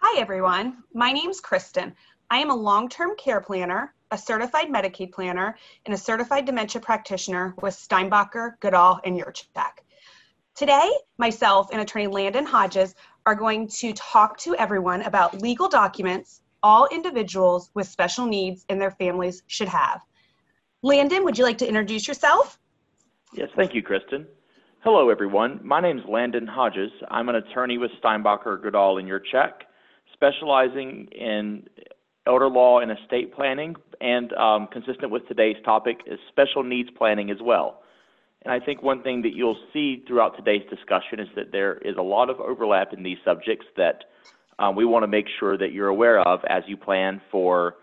Hi, everyone. My name's Kristen. I am a long term care planner, a certified Medicaid planner, and a certified dementia practitioner with Steinbacher, Goodall, and Yurchak. Today, myself and attorney Landon Hodges are going to talk to everyone about legal documents all individuals with special needs and their families should have. Landon, would you like to introduce yourself? Yes, thank you, Kristen. Hello, everyone. My name is Landon Hodges. I'm an attorney with Steinbacher, Goodall, and Yurchak, specializing in elder law and estate planning, and um, consistent with today's topic is special needs planning as well. And I think one thing that you'll see throughout today's discussion is that there is a lot of overlap in these subjects that um, we want to make sure that you're aware of as you plan for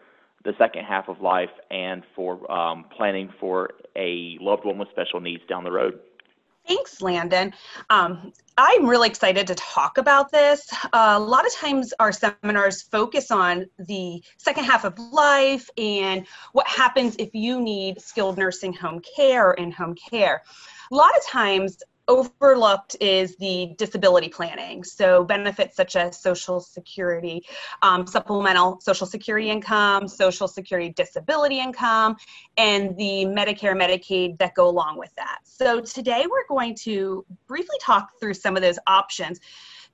the second half of life and for um, planning for a loved one with special needs down the road. Thanks, Landon. Um, I'm really excited to talk about this. Uh, a lot of times, our seminars focus on the second half of life and what happens if you need skilled nursing home care or in home care. A lot of times, overlooked is the disability planning. So, benefits such as Social Security, um, supplemental Social Security income, Social Security disability income, and the Medicare, Medicaid that go along with that. So, today we're going to briefly talk through some of those options,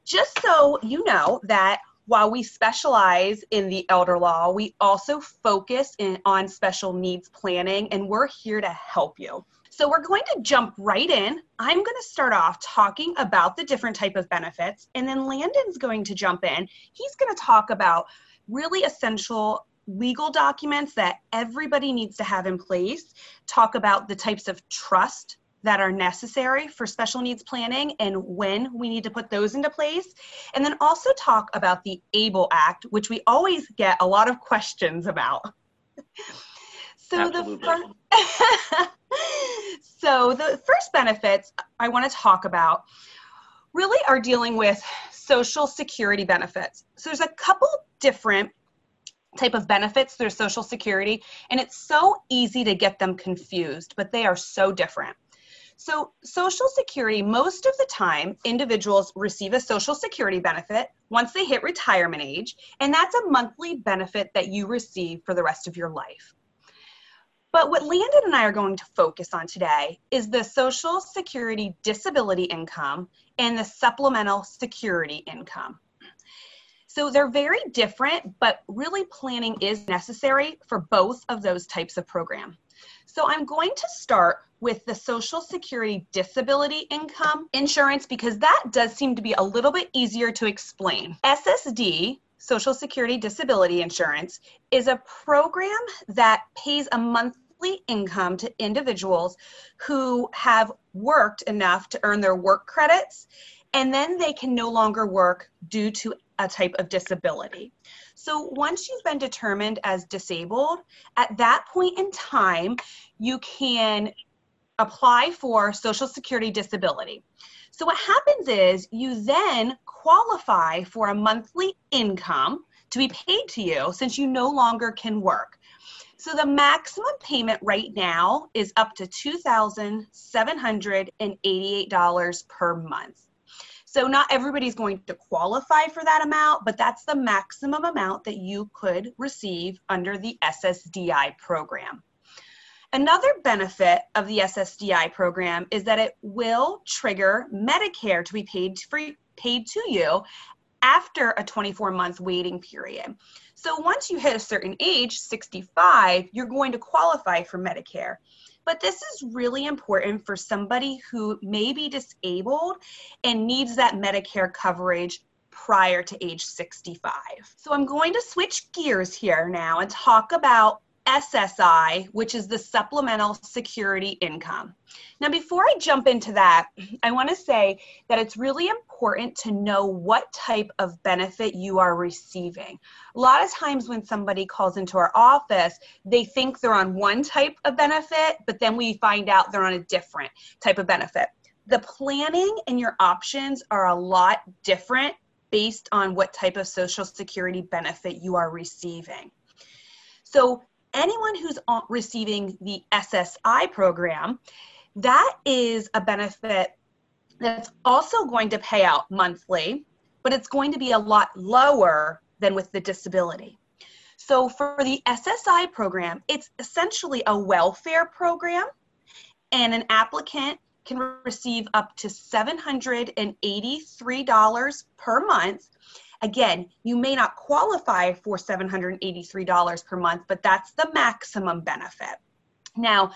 just so you know that while we specialize in the elder law, we also focus in, on special needs planning, and we're here to help you. So we're going to jump right in. I'm going to start off talking about the different type of benefits, and then Landon's going to jump in. He's going to talk about really essential legal documents that everybody needs to have in place, talk about the types of trust that are necessary for special needs planning and when we need to put those into place. And then also talk about the ABLE Act, which we always get a lot of questions about. so Absolutely. the first so the first benefits I want to talk about really are dealing with social security benefits. So there's a couple different type of benefits through social security and it's so easy to get them confused, but they are so different. So, Social Security, most of the time, individuals receive a Social Security benefit once they hit retirement age, and that's a monthly benefit that you receive for the rest of your life. But what Landon and I are going to focus on today is the Social Security disability income and the supplemental security income. So they're very different, but really planning is necessary for both of those types of program. So I'm going to start with the Social Security disability income insurance because that does seem to be a little bit easier to explain. SSD Social Security Disability Insurance is a program that pays a monthly income to individuals who have worked enough to earn their work credits and then they can no longer work due to a type of disability. So once you've been determined as disabled, at that point in time, you can apply for Social Security disability. So what happens is you then qualify for a monthly income to be paid to you since you no longer can work. So the maximum payment right now is up to $2,788 per month. So not everybody's going to qualify for that amount, but that's the maximum amount that you could receive under the SSDI program. Another benefit of the SSDI program is that it will trigger Medicare to be paid paid to you after a 24 month waiting period. So once you hit a certain age, 65, you're going to qualify for Medicare. But this is really important for somebody who may be disabled and needs that Medicare coverage prior to age 65. So I'm going to switch gears here now and talk about SSI, which is the supplemental security income. Now, before I jump into that, I want to say that it's really important to know what type of benefit you are receiving. A lot of times when somebody calls into our office, they think they're on one type of benefit, but then we find out they're on a different type of benefit. The planning and your options are a lot different based on what type of Social Security benefit you are receiving. So, anyone who's receiving the SSI program, that is a benefit that's also going to pay out monthly but it's going to be a lot lower than with the disability. So for the SSI program, it's essentially a welfare program, and an applicant can receive up to $783 per month. Again, you may not qualify for $783 per month, but that's the maximum benefit. Now,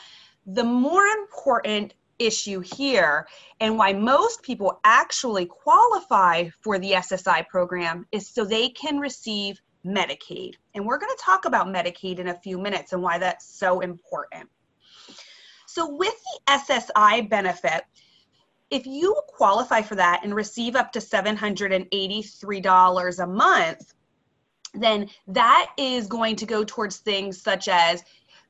the more important issue here and why most people actually qualify for the SSI program is so they can receive Medicaid. And we're going to talk about Medicaid in a few minutes and why that's so important. So, with the SSI benefit, if you qualify for that and receive up to $783 a month, then that is going to go towards things such as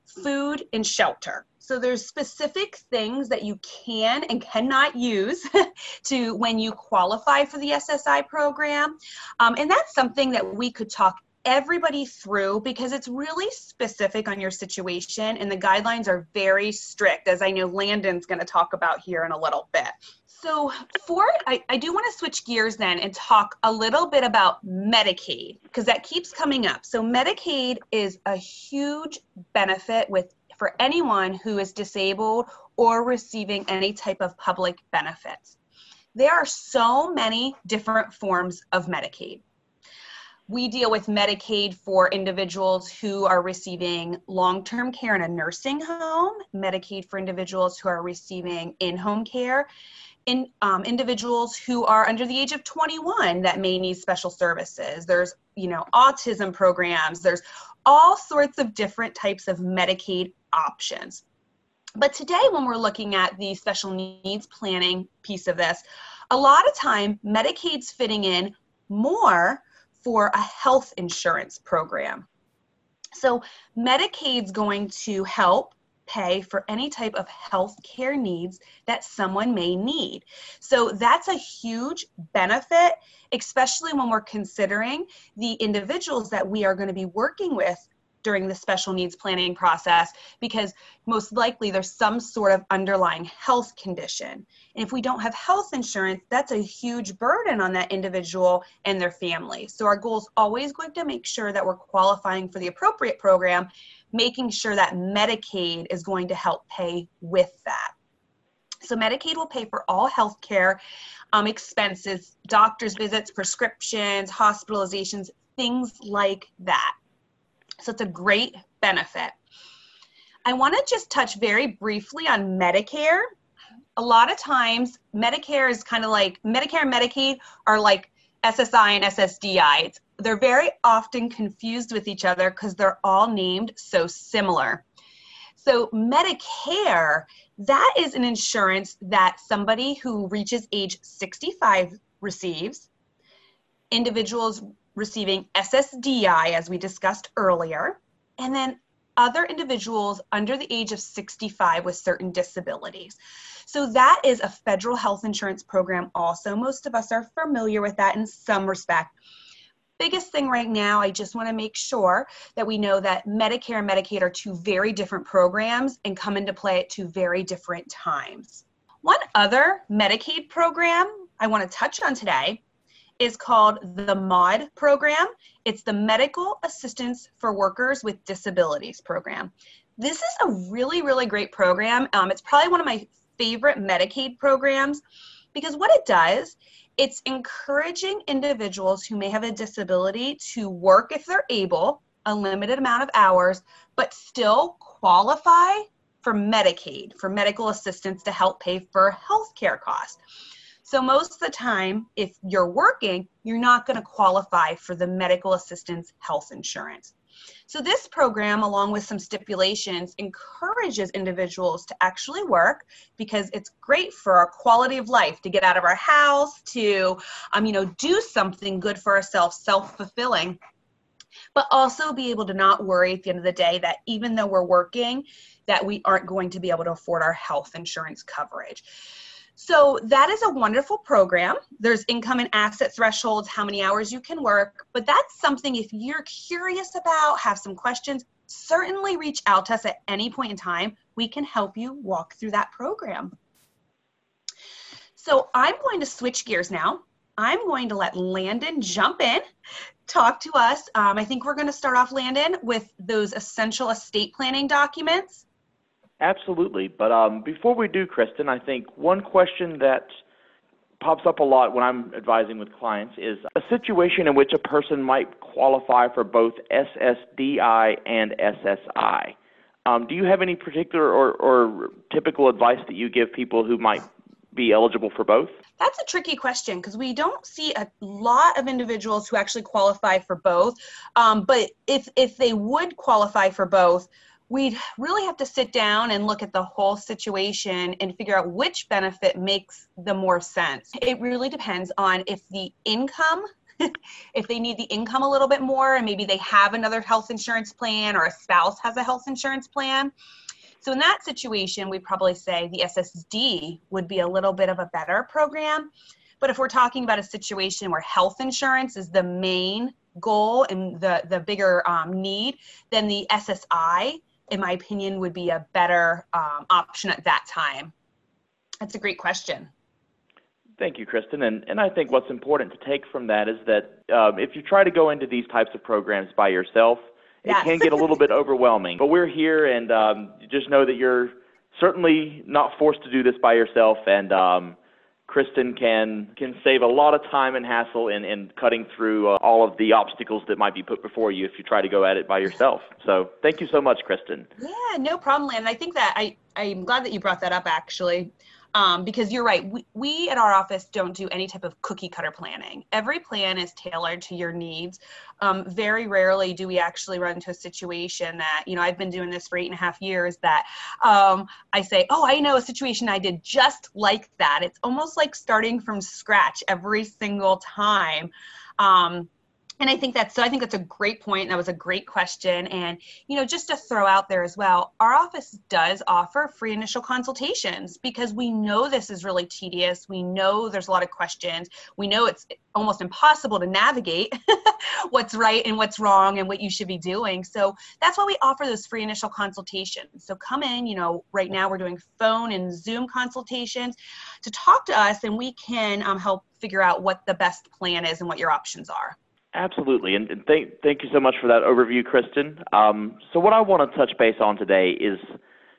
food and shelter. So there's specific things that you can and cannot use to when you qualify for the SSI program. Um, and that's something that we could talk everybody through because it's really specific on your situation and the guidelines are very strict as i know landon's going to talk about here in a little bit so for I, I do want to switch gears then and talk a little bit about medicaid because that keeps coming up so medicaid is a huge benefit with for anyone who is disabled or receiving any type of public benefits. There are so many different forms of Medicaid. We deal with Medicaid for individuals who are receiving long term care in a nursing home, Medicaid for individuals who are receiving in home care, in um, individuals who are under the age of 21 that may need special services. There's, you know, autism programs. There's all sorts of different types of Medicaid options. But today, when we're looking at the special needs planning piece of this, a lot of time Medicaid's fitting in more for a health insurance program. So Medicaid's going to help pay for any type of health care needs that someone may need. So that's a huge benefit, especially when we're considering the individuals that we are going to be working with during the special needs planning process because most likely there's some sort of underlying health condition. And if we don't have health insurance, that's a huge burden on that individual and their family. So our goal is always going to make sure that we're qualifying for the appropriate program, making sure that Medicaid is going to help pay with that. So Medicaid will pay for all health care um, expenses, doctor's visits, prescriptions, hospitalizations, things like that. So it's a great benefit. I want to just touch very briefly on Medicare. A lot of times, Medicare is kind of like Medicare and Medicaid are like SSI and SSDI. It's, they're very often confused with each other because they're all named so similar. So, Medicare, that is an insurance that somebody who reaches age 65 receives. Individuals receiving SSDI, as we discussed earlier, and then other individuals under the age of 65 with certain disabilities. So that is a federal health insurance program also. Most of us are familiar with that in some respect. Biggest thing right now, I just want to make sure that we know that Medicare and Medicaid are two very different programs and come into play at two very different times. One other Medicaid program I want to touch on today is called the MAWD program. It's the Medical Assistance for Workers with Disabilities program. This is a really, really great program. Um, it's probably one of my favorite Medicaid programs because what it does, it's encouraging individuals who may have a disability to work if they're able, a limited amount of hours, but still qualify for Medicaid, for medical assistance to help pay for health care costs. So, most of the time, if you're working, you're not going to qualify for the medical assistance health insurance. So, this program, along with some stipulations, encourages individuals to actually work because it's great for our quality of life to get out of our house, to, um, you know, do something good for ourselves, self fulfilling, but also be able to not worry at the end of the day that even though we're working, that we aren't going to be able to afford our health insurance coverage. So that is a wonderful program. There's income and asset thresholds, how many hours you can work, but that's something if you're curious about, have some questions, certainly reach out to us at any point in time. We can help you walk through that program. So I'm going to switch gears now I'm going to let Landon jump in, talk to us. Um, I think we're going to start off, Landon, with those essential estate planning documents. Absolutely. But um, before we do, Kristen, I think one question that pops up a lot when I'm advising with clients is a situation in which a person might qualify for both SSDI and SSI. Um, do you have any particular or, or typical advice that you give people who might be eligible for both? That's a tricky question because we don't see a lot of individuals who actually qualify for both. Um, but if if they would qualify for both, we'd really have to sit down and look at the whole situation and figure out which benefit makes the more sense. It really depends on if the income if they need the income a little bit more and maybe they have another health insurance plan or a spouse has a health insurance plan so in that situation, we'd probably say the SSD would be a little bit of a better program. But if we're talking about a situation where health insurance is the main goal and the, the bigger um, need, then the SSI, in my opinion, would be a better um, option at that time. That's a great question. Thank you, Kristen. And, and I think what's important to take from that is that um, if you try to go into these types of programs by yourself, it can get a little bit overwhelming. But we're here, and um, just know that you're certainly not forced to do this by yourself. And um, Kristen can can save a lot of time and hassle in, in cutting through uh, all of the obstacles that might be put before you if you try to go at it by yourself. So thank you so much, Kristen. Yeah, no problem, Landon. I think that I I'm glad that you brought that up actually um, because you're right. We, we at our office don't do any type of cookie cutter planning. Every plan is tailored to your needs. Um, very rarely do we actually run into a situation that, you know, I've been doing this for eight and a half years that um, I say, oh, I know a situation I did just like that. It's almost like starting from scratch every single time. Um, and I think that's so I think that's a great point. That was a great question. And you know, just to throw out there as well, our office does offer free initial consultations because we know this is really tedious. We know there's a lot of questions. We know it's almost impossible to navigate what's right and what's wrong and what you should be doing. So that's why we offer those free initial consultations. So come in, you know, right now we're doing phone and Zoom consultations to talk to us and we can um, help figure out what the best plan is and what your options are. Absolutely, and, thank thank you so much for that overview, Kristen. Um, so what I want to touch base on today is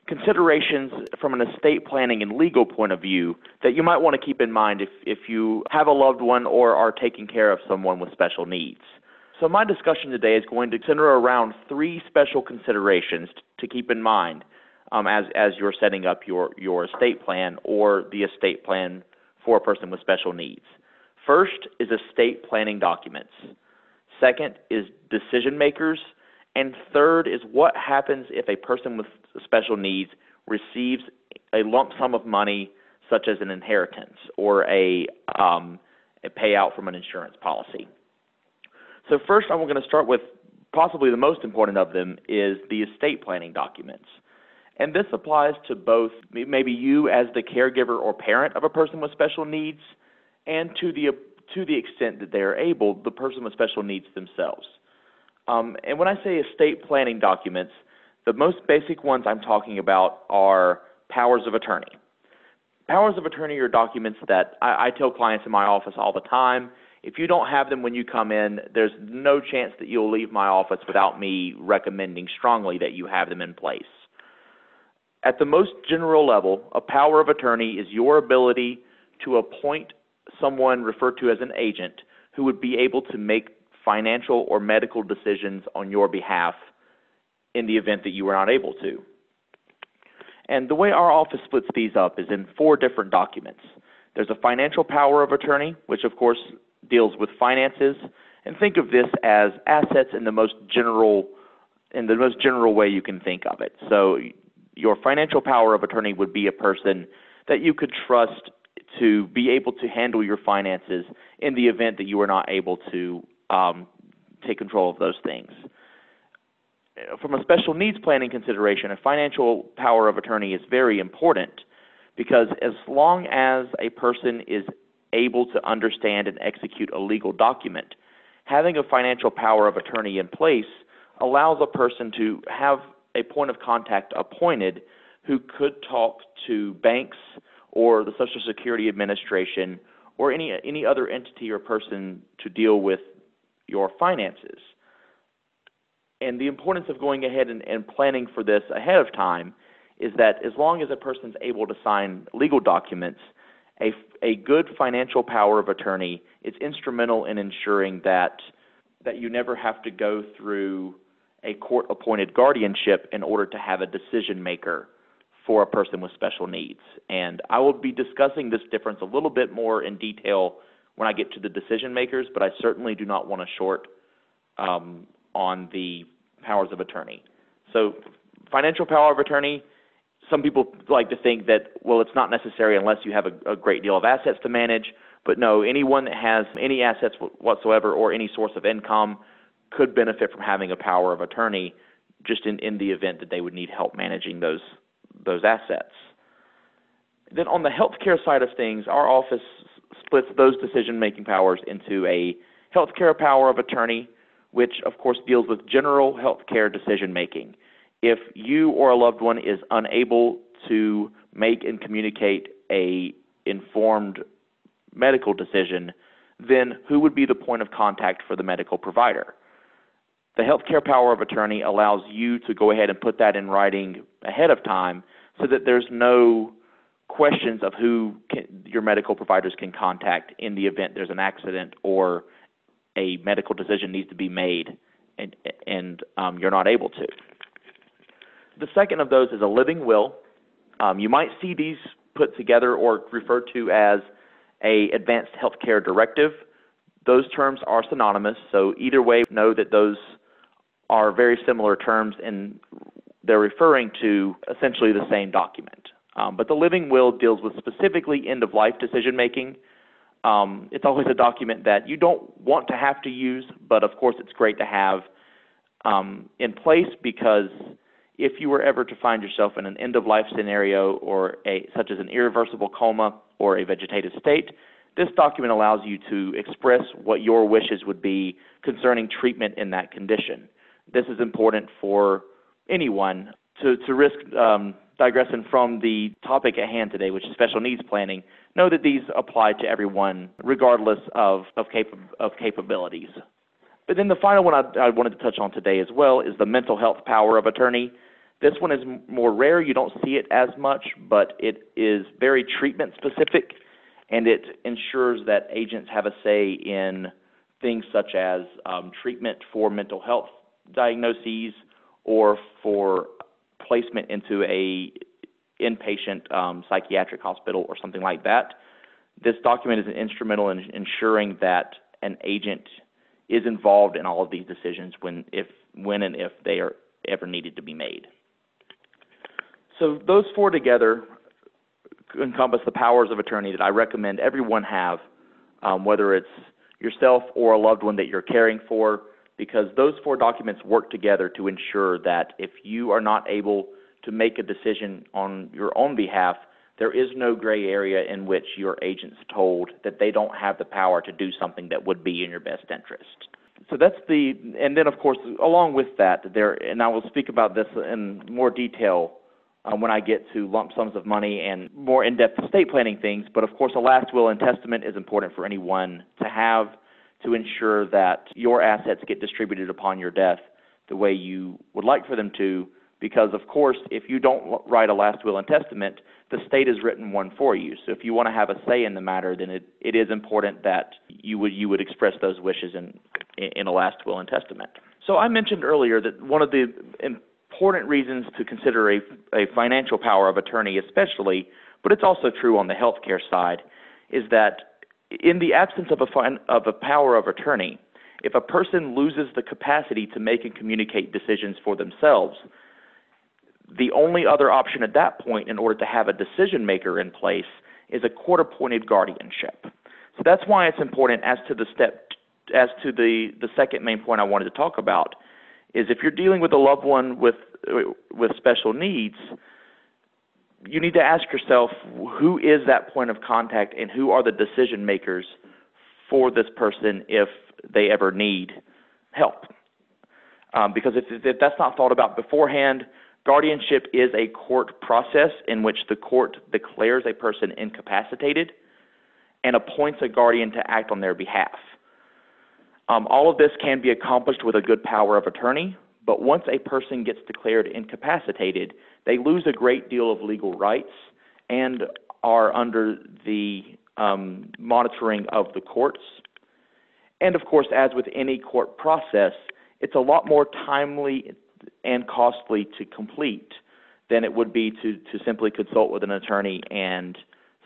considerations from an estate planning and legal point of view that you might want to keep in mind if if you have a loved one or are taking care of someone with special needs. So my discussion today is going to center around three special considerations to keep in mind um, as as you're setting up your your estate plan or the estate plan for a person with special needs. First is estate planning documents. Second is decision makers. And third is what happens if a person with special needs receives a lump sum of money, such as an inheritance or a, um, a payout from an insurance policy. So, first, I'm going to start with possibly the most important of them is the estate planning documents. And this applies to both maybe you as the caregiver or parent of a person with special needs and to the to the extent that they are able, the person with special needs themselves. Um, and when I say estate planning documents, the most basic ones I'm talking about are powers of attorney. Powers of attorney are documents that I, I tell clients in my office all the time. If you don't have them when you come in, there's no chance that you'll leave my office without me recommending strongly that you have them in place. At the most general level, a power of attorney is your ability to appoint someone referred to as an agent who would be able to make financial or medical decisions on your behalf in the event that you were not able to. And the way our office splits these up is in four different documents. There's a financial power of attorney, which of course deals with finances, and think of this as assets in the most general in the most general way you can think of it. So your financial power of attorney would be a person that you could trust to be able to handle your finances in the event that you are not able to um, take control of those things. From a special needs planning consideration, a financial power of attorney is very important because as long as a person is able to understand and execute a legal document, having a financial power of attorney in place allows a person to have a point of contact appointed who could talk to banks or the Social Security Administration or any any other entity or person to deal with your finances. And the importance of going ahead and, and planning for this ahead of time is that as long as a person's able to sign legal documents, a, a good financial power of attorney is instrumental in ensuring that that you never have to go through a court appointed guardianship in order to have a decision maker for a person with special needs. And I will be discussing this difference a little bit more in detail when I get to the decision makers, but I certainly do not want to short um, on the powers of attorney. So, financial power of attorney, some people like to think that, well, it's not necessary unless you have a, a great deal of assets to manage. But no, anyone that has any assets whatsoever or any source of income could benefit from having a power of attorney just in, in the event that they would need help managing those those assets. Then on the healthcare side of things, our office splits those decision making powers into a healthcare power of attorney, which of course deals with general healthcare decision making. If you or a loved one is unable to make and communicate a informed medical decision, then who would be the point of contact for the medical provider? The healthcare power of attorney allows you to go ahead and put that in writing ahead of time so that there's no questions of who can, your medical providers can contact in the event there's an accident or a medical decision needs to be made and, and um, you're not able to. The second of those is a living will. Um, you might see these put together or referred to as a advanced healthcare directive. Those terms are synonymous, so either way, know that those are very similar terms and they're referring to essentially the same document. Um, but the living will deals with specifically end of life decision making. Um, it's always a document that you don't want to have to use, but of course it's great to have um, in place because if you were ever to find yourself in an end of life scenario or a such as an irreversible coma or a vegetative state, this document allows you to express what your wishes would be concerning treatment in that condition this is important for anyone to, to risk um, digressing from the topic at hand today, which is special needs planning. Know that these apply to everyone, regardless of, of, of capabilities. But then the final one I, I wanted to touch on today as well is the mental health power of attorney. This one is more rare. You don't see it as much, but it is very treatment specific, and it ensures that agents have a say in things such as um, treatment for mental health diagnoses or for placement into a inpatient um, psychiatric hospital or something like that. This document is instrumental in ensuring that an agent is involved in all of these decisions when, if, when and if they are ever needed to be made. So those four together encompass the powers of attorney that I recommend everyone have, um, whether it's yourself or a loved one that you're caring for because those four documents work together to ensure that if you are not able to make a decision on your own behalf, there is no gray area in which your agent's told that they don't have the power to do something that would be in your best interest. So that's the, and then of course, along with that, there, and I will speak about this in more detail um, when I get to lump sums of money and more in-depth estate planning things. But of course, a last will and testament is important for anyone to have to ensure that your assets get distributed upon your death the way you would like for them to. Because, of course, if you don't write a last will and testament, the state has written one for you. So, if you want to have a say in the matter, then it, it is important that you would you would express those wishes in in a last will and testament. So, I mentioned earlier that one of the important reasons to consider a, a financial power of attorney, especially, but it's also true on the healthcare side, is that in the absence of a, fin- of a power of attorney, if a person loses the capacity to make and communicate decisions for themselves, the only other option at that point, in order to have a decision maker in place, is a court appointed guardianship. So that's why it's important as to the step, as to the, the second main point I wanted to talk about, is if you're dealing with a loved one with, with special needs, you need to ask yourself who is that point of contact and who are the decision makers for this person if they ever need help. Um, because if, if that's not thought about beforehand, guardianship is a court process in which the court declares a person incapacitated. and appoints a guardian to act on their behalf. Um, all of this can be accomplished with a good power of attorney, but once a person gets declared incapacitated, they lose a great deal of legal rights and are under the um, monitoring of the courts. And of course, as with any court process, it's a lot more timely and costly to complete than it would be to, to simply consult with an attorney and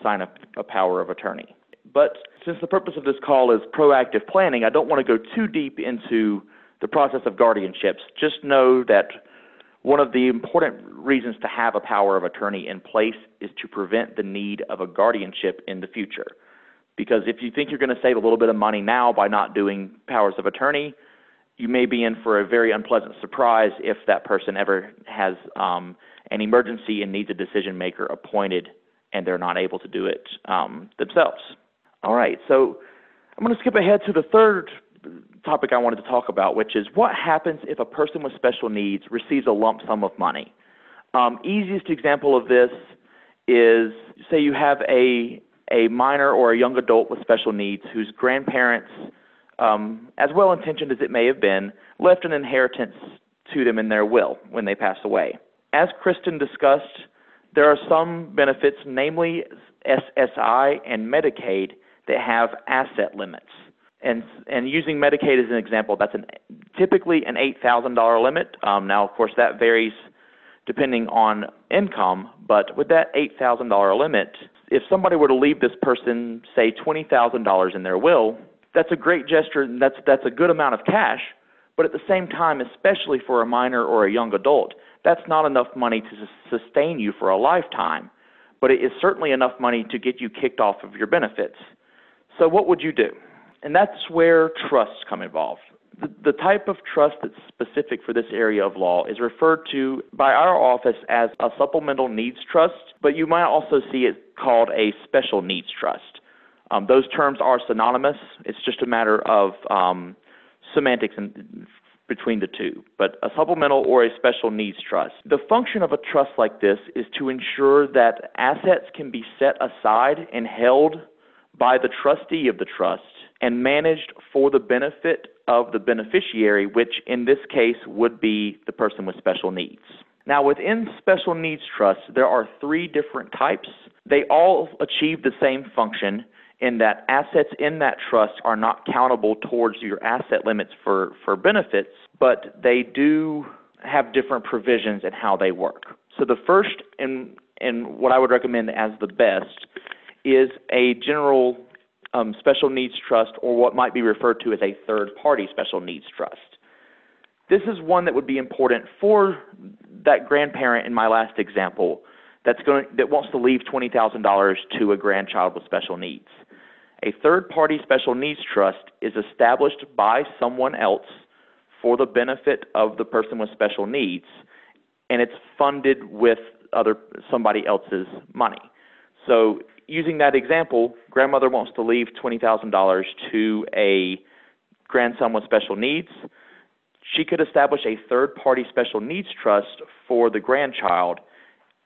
sign a, a power of attorney. But since the purpose of this call is proactive planning, I don't want to go too deep into the process of guardianships. Just know that one of the important reasons to have a power of attorney in place is to prevent the need of a guardianship in the future. Because if you think you're going to save a little bit of money now by not doing powers of attorney, you may be in for a very unpleasant surprise if that person ever has um, an emergency and needs a decision maker appointed and they're not able to do it um, themselves. All right, so I'm going to skip ahead to the third topic I wanted to talk about, which is what happens if a person with special needs receives a lump sum of money. Um, easiest example of this is say you have a a minor or a young adult with special needs whose grandparents, um, as well intentioned as it may have been, left an inheritance to them in their will when they pass away. As Kristen discussed, there are some benefits, namely SSI and Medicaid, that have asset limits. And, and using Medicaid as an example, that's an, typically an $8,000 limit. Um, now, of course, that varies depending on income, but with that $8,000 limit, if somebody were to leave this person, say, $20,000 in their will, that's a great gesture and that's, that's a good amount of cash. But at the same time, especially for a minor or a young adult, that's not enough money to sustain you for a lifetime. But it is certainly enough money to get you kicked off of your benefits. So, what would you do? And that's where trusts come involved. The, the type of trust that's specific for this area of law is referred to by our office as a supplemental needs trust, but you might also see it called a special needs trust. Um, those terms are synonymous. It's just a matter of um, semantics in, between the two, but a supplemental or a special needs trust. The function of a trust like this is to ensure that assets can be set aside and held by the trustee of the trust and managed for the benefit of the beneficiary, which in this case would be the person with special needs. Now, within special needs trusts, there are three different types. They all achieve the same function in that assets in that trust are not countable towards your asset limits for, for benefits, but they do have different provisions in how they work. So the first and and what I would recommend as the best is a general um, special needs trust or what might be referred to as a third party special needs trust. This is one that would be important for that grandparent in my last example that's going that wants to leave $20,000 to a grandchild with special needs. A third party special needs trust is established by someone else for the benefit of the person with special needs and it's funded with other somebody else's money. So using that example, grandmother wants to leave $20,000 to a grandson with special needs. She could establish a third party special needs trust for the grandchild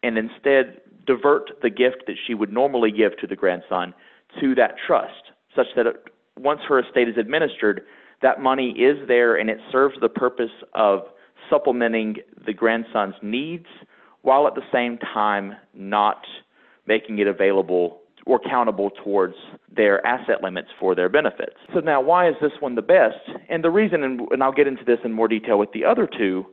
and instead divert the gift that she would normally give to the grandson to that trust, such that it, once her estate is administered, that money is there and it serves the purpose of supplementing the grandson's needs while at the same time not making it available or countable towards their asset limits for their benefits. So now why is this one the best? And the reason, and I'll get into this in more detail with the other two,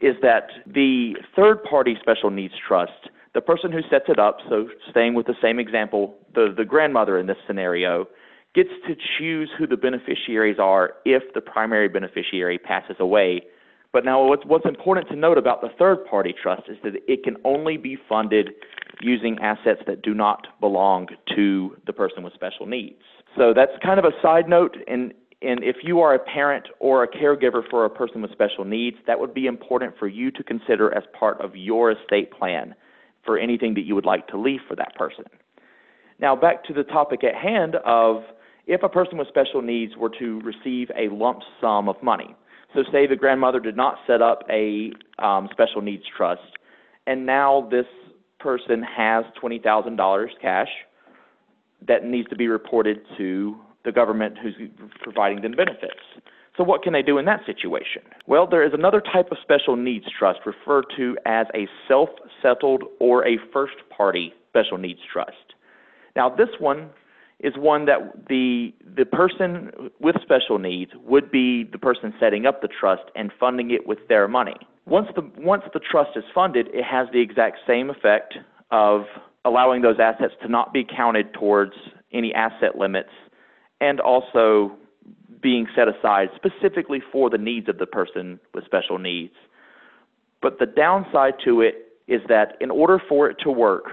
is that the third party special needs trust, the person who sets it up, so staying with the same example, the, the grandmother in this scenario, gets to choose who the beneficiaries are if the primary beneficiary passes away. But now what's, what's important to note about the third party trust is that it can only be funded using assets that do not belong to the person with special needs. So that's kind of a side note. And, and if you are a parent or a caregiver for a person with special needs, that would be important for you to consider as part of your estate plan for anything that you would like to leave for that person. Now, back to the topic at hand of if a person with special needs were to receive a lump sum of money. So, say the grandmother did not set up a um, special needs trust, and now this person has $20,000 cash that needs to be reported to the government who's providing them benefits. So, what can they do in that situation? Well, there is another type of special needs trust referred to as a self settled or a first party special needs trust. Now, this one is one that the the person with special needs would be the person setting up the trust and funding it with their money. Once the once the trust is funded, it has the exact same effect of allowing those assets to not be counted towards any asset limits and also being set aside specifically for the needs of the person with special needs. But the downside to it is that in order for it to work,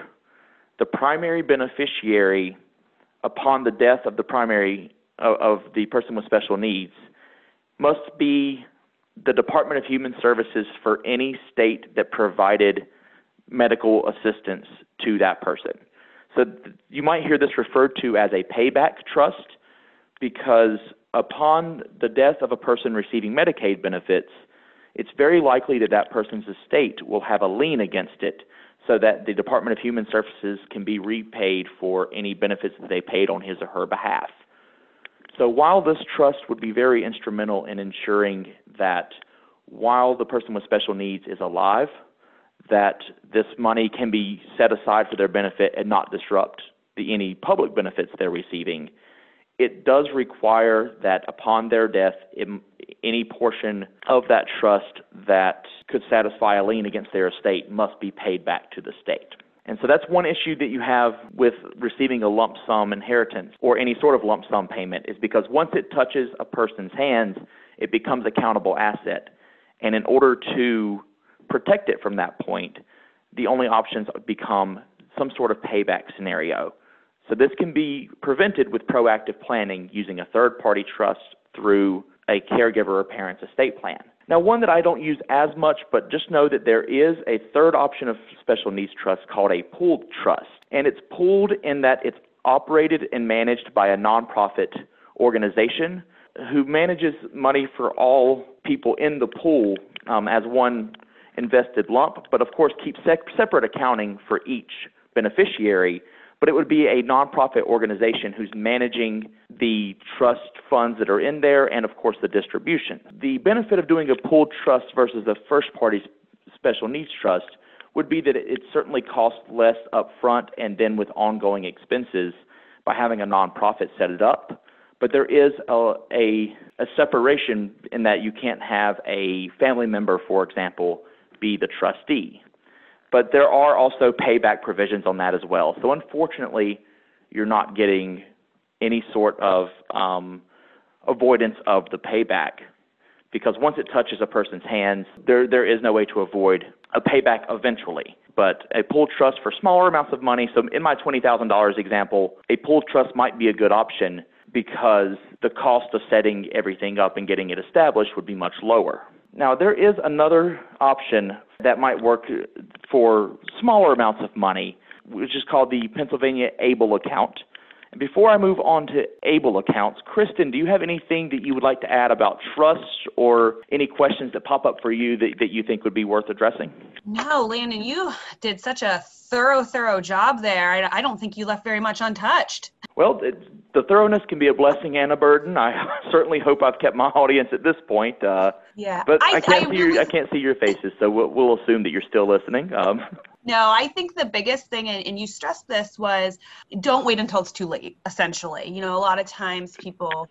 the primary beneficiary upon the death of the primary of the person with special needs must be the Department of Human Services for any state that provided medical assistance to that person. So you might hear this referred to as a payback trust because upon the death of a person receiving Medicaid benefits, it's very likely that that person's estate will have a lien against it so that the Department of Human Services can be repaid for any benefits that they paid on his or her behalf. So while this trust would be very instrumental in ensuring that while the person with special needs is alive, that this money can be set aside for their benefit and not disrupt the, any public benefits they're receiving, it does require that upon their death, any portion of that trust that could satisfy a lien against their estate must be paid back to the state. And so that's one issue that you have with receiving a lump sum inheritance or any sort of lump sum payment is because once it touches a person's hands, it becomes a countable asset. And in order to protect it from that point, the only options become some sort of payback scenario. So this can be prevented with proactive planning using a third party trust through a caregiver or parent's estate plan. Now, one that I don't use as much, but just know that there is a third option of special needs trust called a pooled trust. And it's pooled in that it's operated and managed by a nonprofit organization who manages money for all people in the pool um, as one invested lump, but of course keeps separate accounting for each beneficiary but it would be a nonprofit organization who's managing the trust funds that are in there and, of course, the distribution. The benefit of doing a pooled trust versus a first party special needs trust would be that it certainly costs less upfront and then with ongoing expenses by having a nonprofit set it up. But there is a, a, a separation in that you can't have a family member, for example, be the trustee but there are also payback provisions on that as well. So unfortunately, you're not getting any sort of um, avoidance of the payback because once it touches a person's hands, there there is no way to avoid a payback eventually. But a pooled trust for smaller amounts of money. So in my twenty thousand dollars example, a pooled trust might be a good option because the cost of setting everything up and getting it established would be much lower. Now, there is another option that might work for smaller amounts of money, which is called the Pennsylvania ABLE account. Before I move on to ABLE accounts, Kristen, do you have anything that you would like to add about trusts or any questions that pop up for you that, that you think would be worth addressing? No, Landon, you did such a thorough, thorough job there. I, I don't think you left very much untouched. Well, it, the thoroughness can be a blessing and a burden. I certainly hope I've kept my audience at this point. Uh, yeah, but I, I can't I see your I can't see your faces, so we'll, we'll assume that you're still listening. Um, no, I think the biggest thing, and, you stressed this, was don't wait until it's too late. Essentially, you know, a lot of times people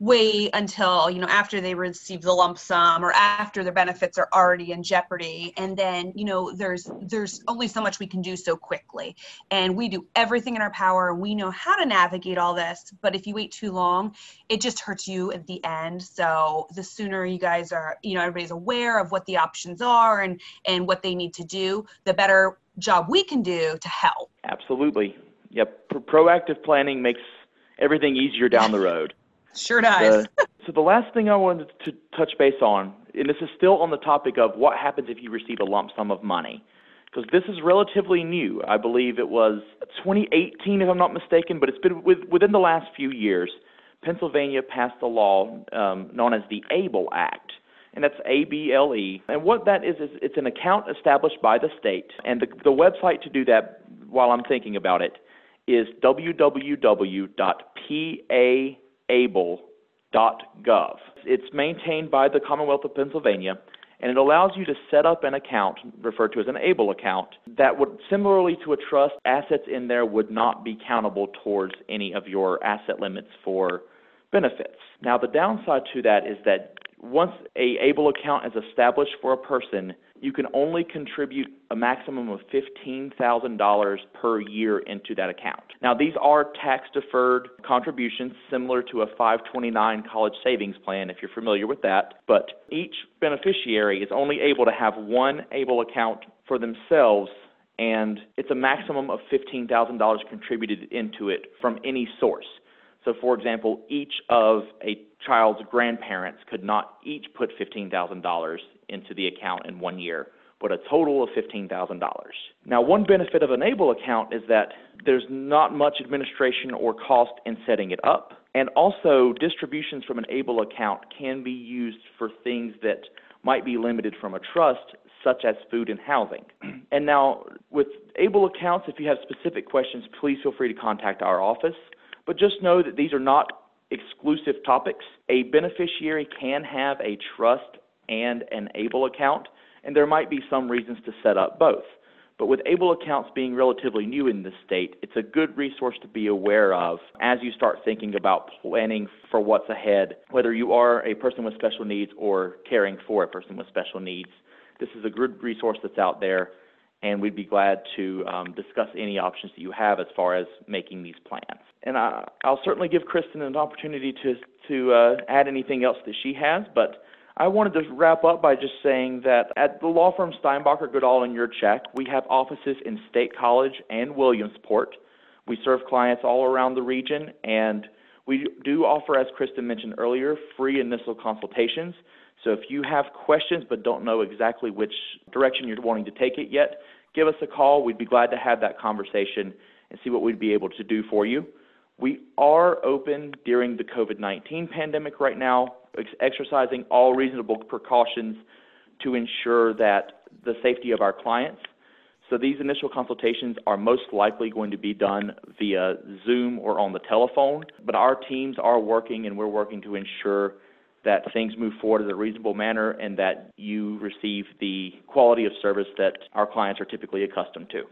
wait until you know after they receive the lump sum or after their benefits are already in jeopardy. And then you know there's there's only so much we can do so quickly. And we do everything in our power. And we know how to navigate all this. But if you wait too long it just hurts you at the end. So the sooner you guys are you know everybody's aware of what the options are and and what they need to do the better job we can do to help absolutely yep Pro- proactive planning makes everything easier down the road Sure does. So the last thing I wanted to touch base on, and this is still on the topic of what happens if you receive a lump sum of money, because this is relatively new. I believe it was 2018, if I'm not mistaken, but it's been with, within the last few years. Pennsylvania passed a law um, known as the ABLE Act, and that's A-B-L-E. And what that is is it's an account established by the state, and the, the website to do that, while I'm thinking about it, is www.paable.gov. It's maintained by the Commonwealth of Pennsylvania and it allows you to set up an account referred to as an able account that would similarly to a trust assets in there would not be countable towards any of your asset limits for benefits now the downside to that is that once a ABLE account is established for a person you can only contribute a maximum of $15,000 per year into that account. Now, these are tax deferred contributions similar to a 529 college savings plan, if you're familiar with that. But each beneficiary is only able to have one ABLE account for themselves, and it's a maximum of $15,000 contributed into it from any source. So, for example, each of a child's grandparents could not each put $15,000 into the account in one year, but a total of $15,000. Now, one benefit of an ABLE account is that there's not much administration or cost in setting it up. And also, distributions from an ABLE account can be used for things that might be limited from a trust, such as food and housing. And now, with ABLE accounts, if you have specific questions, please feel free to contact our office. But just know that these are not exclusive topics. A beneficiary can have a trust and an ABLE account, and there might be some reasons to set up both. But with ABLE accounts being relatively new in the state, it's a good resource to be aware of as you start thinking about planning for what's ahead, whether you are a person with special needs or caring for a person with special needs. This is a good resource that's out there, and we'd be glad to um, discuss any options that you have as far as making these plans. And I, will certainly give Kristen an opportunity to, to uh, add anything else that she has, but I wanted to wrap up by just saying that at the law firm Steinbacher, Goodall, and Yurchak, we have offices in State College and Williamsport. We serve clients all around the region, and we do offer, as Kristen mentioned earlier, free initial consultations. So if you have questions but don't know exactly which direction you're wanting to take it yet, give us a call. We'd be glad to have that conversation and see what we'd be able to do for you. We are open during the COVID 19 pandemic right now, ex- exercising all reasonable precautions to ensure that the safety of our clients. So these initial consultations are most likely going to be done via Zoom or on the telephone, but our teams are working and we're working to ensure that things move forward in a reasonable manner and that you receive the quality of service that our clients are typically accustomed to.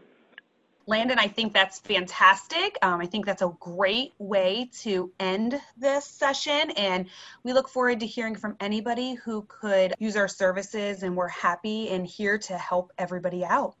Landon, I think that's fantastic. Um, I think that's a great way to end this session. And we look forward to hearing from anybody who could use our services. And we're happy and here to help everybody out.